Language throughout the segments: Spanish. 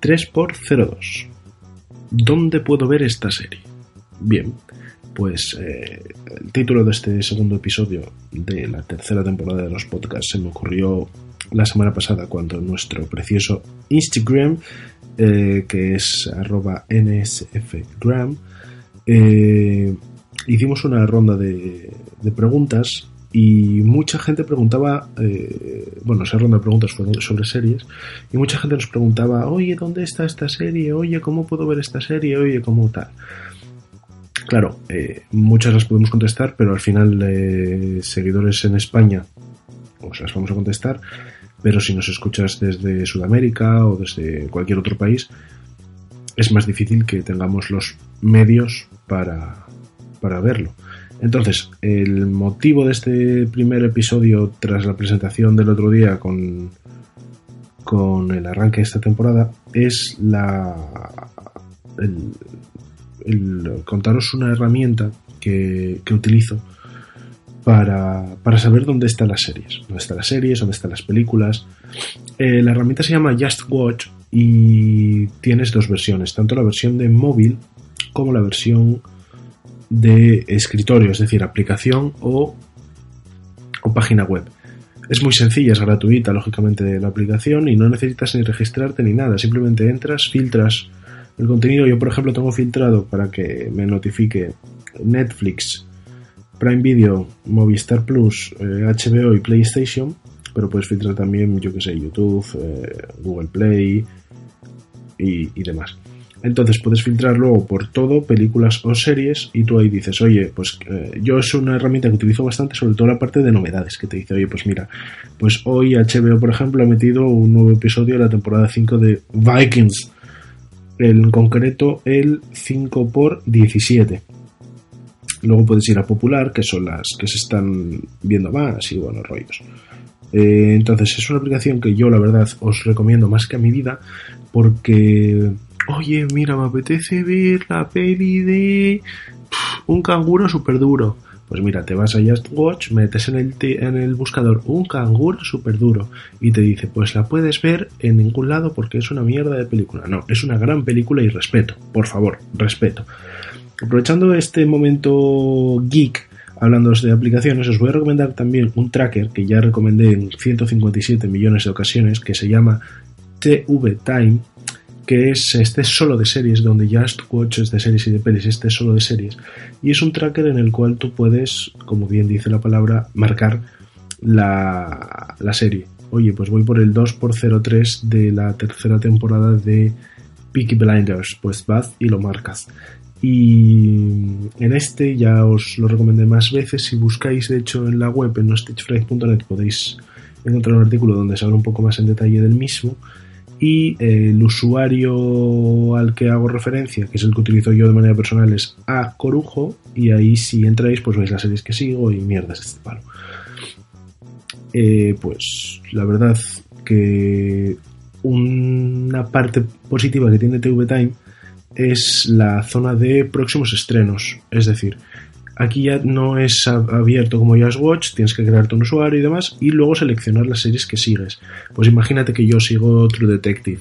3x02. ¿Dónde puedo ver esta serie? Bien, pues eh, el título de este segundo episodio de la tercera temporada de los podcasts se me ocurrió la semana pasada cuando nuestro precioso Instagram, eh, que es arroba nsfgram, eh, hicimos una ronda de, preguntas y mucha gente preguntaba, eh, bueno, esa ronda de preguntas fue sobre series, y mucha gente nos preguntaba, oye, ¿dónde está esta serie? Oye, ¿cómo puedo ver esta serie? Oye, ¿cómo tal? Claro, eh, muchas las podemos contestar, pero al final eh, seguidores en España os las vamos a contestar, pero si nos escuchas desde Sudamérica o desde cualquier otro país, es más difícil que tengamos los medios para, para verlo. Entonces, el motivo de este primer episodio, tras la presentación del otro día con, con el arranque de esta temporada, es la el, contaros una herramienta que, utilizo para, saber dónde están las series. Dónde están las series, dónde están las películas. Eh, la herramienta se llama Just Watch y tienes dos versiones, tanto la versión de móvil como la versión de escritorio, es decir, aplicación o, o página web. Es muy sencilla, es gratuita, lógicamente, la aplicación y no necesitas ni registrarte ni nada. Simplemente entras, filtras el contenido. Yo, por ejemplo, tengo filtrado para que me notifique Netflix, Prime Video, Movistar Plus, HBO eh, y PlayStation. Pero puedes filtrar también, yo que sé, YouTube, eh, Google Play y demás. Entonces puedes filtrar luego por todo, películas o series, y tú ahí dices, oye, pues eh, yo es una herramienta que utilizo bastante, sobre todo la parte de novedades, que te dice, oye, pues mira, pues hoy HBO, por ejemplo, ha metido un nuevo episodio de la temporada 5 de Vikings, en concreto el 5 por 17. Luego puedes ir a Popular, que son las que se están viendo más y bueno, rollos. Eh, entonces es una aplicación que yo la verdad os recomiendo más que a mi vida porque oye, mira, me apetece ver la peli de un canguro súper duro. Pues mira, te vas a Just Watch, metes en el, en el buscador un canguro súper duro y te dice, pues la puedes ver en ningún lado porque es una mierda de película. No, es una gran película y respeto, por favor, respeto. Aprovechando este momento geek, hablando de aplicaciones, os voy a recomendar también un tracker que ya recomendé en 157 millones de ocasiones que se llama TV Time que es este solo de series, donde Just Watch es de series y de pelis, este es solo de series. Y es un tracker en el cual tú puedes, como bien dice la palabra, marcar la, la serie. Oye, pues voy por el 2x03 de la tercera temporada de Peaky Blinders. Pues vas y lo marcas. Y en este ya os lo recomendé más veces. Si buscáis, de hecho, en la web, en stitchfry.net, podéis encontrar un artículo donde se habla un poco más en detalle del mismo y eh, el usuario al que hago referencia, que es el que utilizo yo de manera personal, es A Corujo y ahí si entráis pues veis las series que sigo y mierdas este palo. Eh, pues la verdad que una parte positiva que tiene TV Time es la zona de próximos estrenos, es decir, Aquí ya no es abierto como Just Watch, tienes que crearte un usuario y demás, y luego seleccionar las series que sigues. Pues imagínate que yo sigo True Detective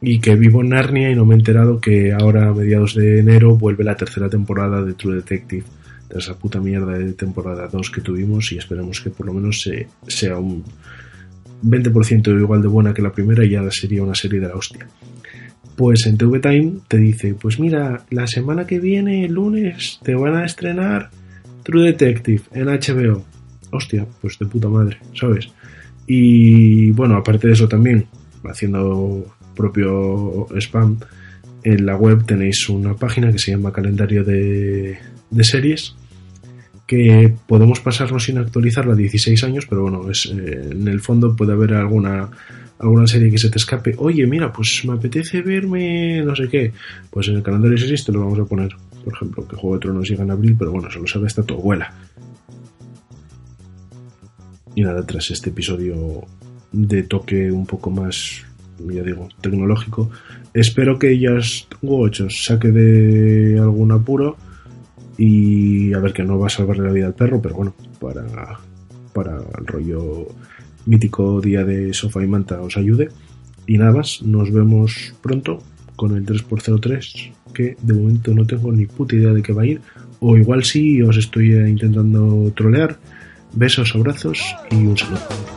y que vivo en Narnia y no me he enterado que ahora a mediados de enero vuelve la tercera temporada de True Detective. De esa puta mierda de temporada 2 que tuvimos y esperemos que por lo menos sea un 20% igual de buena que la primera y ya sería una serie de la hostia. Pues en TV Time te dice, pues mira, la semana que viene, lunes, te van a estrenar True Detective en HBO. Hostia, pues de puta madre, ¿sabes? Y bueno, aparte de eso también, haciendo propio spam, en la web tenéis una página que se llama calendario de, series que podemos pasarnos sin actualizarla 16 años, pero bueno, es, eh, en el fondo puede haber alguna alguna serie que se te escape, oye, mira, pues me apetece verme no sé qué, pues en el calendario series te lo vamos a poner. Por ejemplo, que Juego de Tronos llega en abril, pero bueno, solo sabe hasta tu abuela. Y nada, tras este episodio de toque un poco más, ya digo, tecnológico, espero que Just Watch os saque de algún apuro y a ver que no va a salvarle la vida al perro, pero bueno, para, para el rollo mítico día de sofá y manta os ayude. Y nada más, nos vemos pronto con el 3x03, que de momento no tengo ni puta idea de qué va a ir, o igual sí os estoy intentando trolear. Besos, abrazos y un saludo.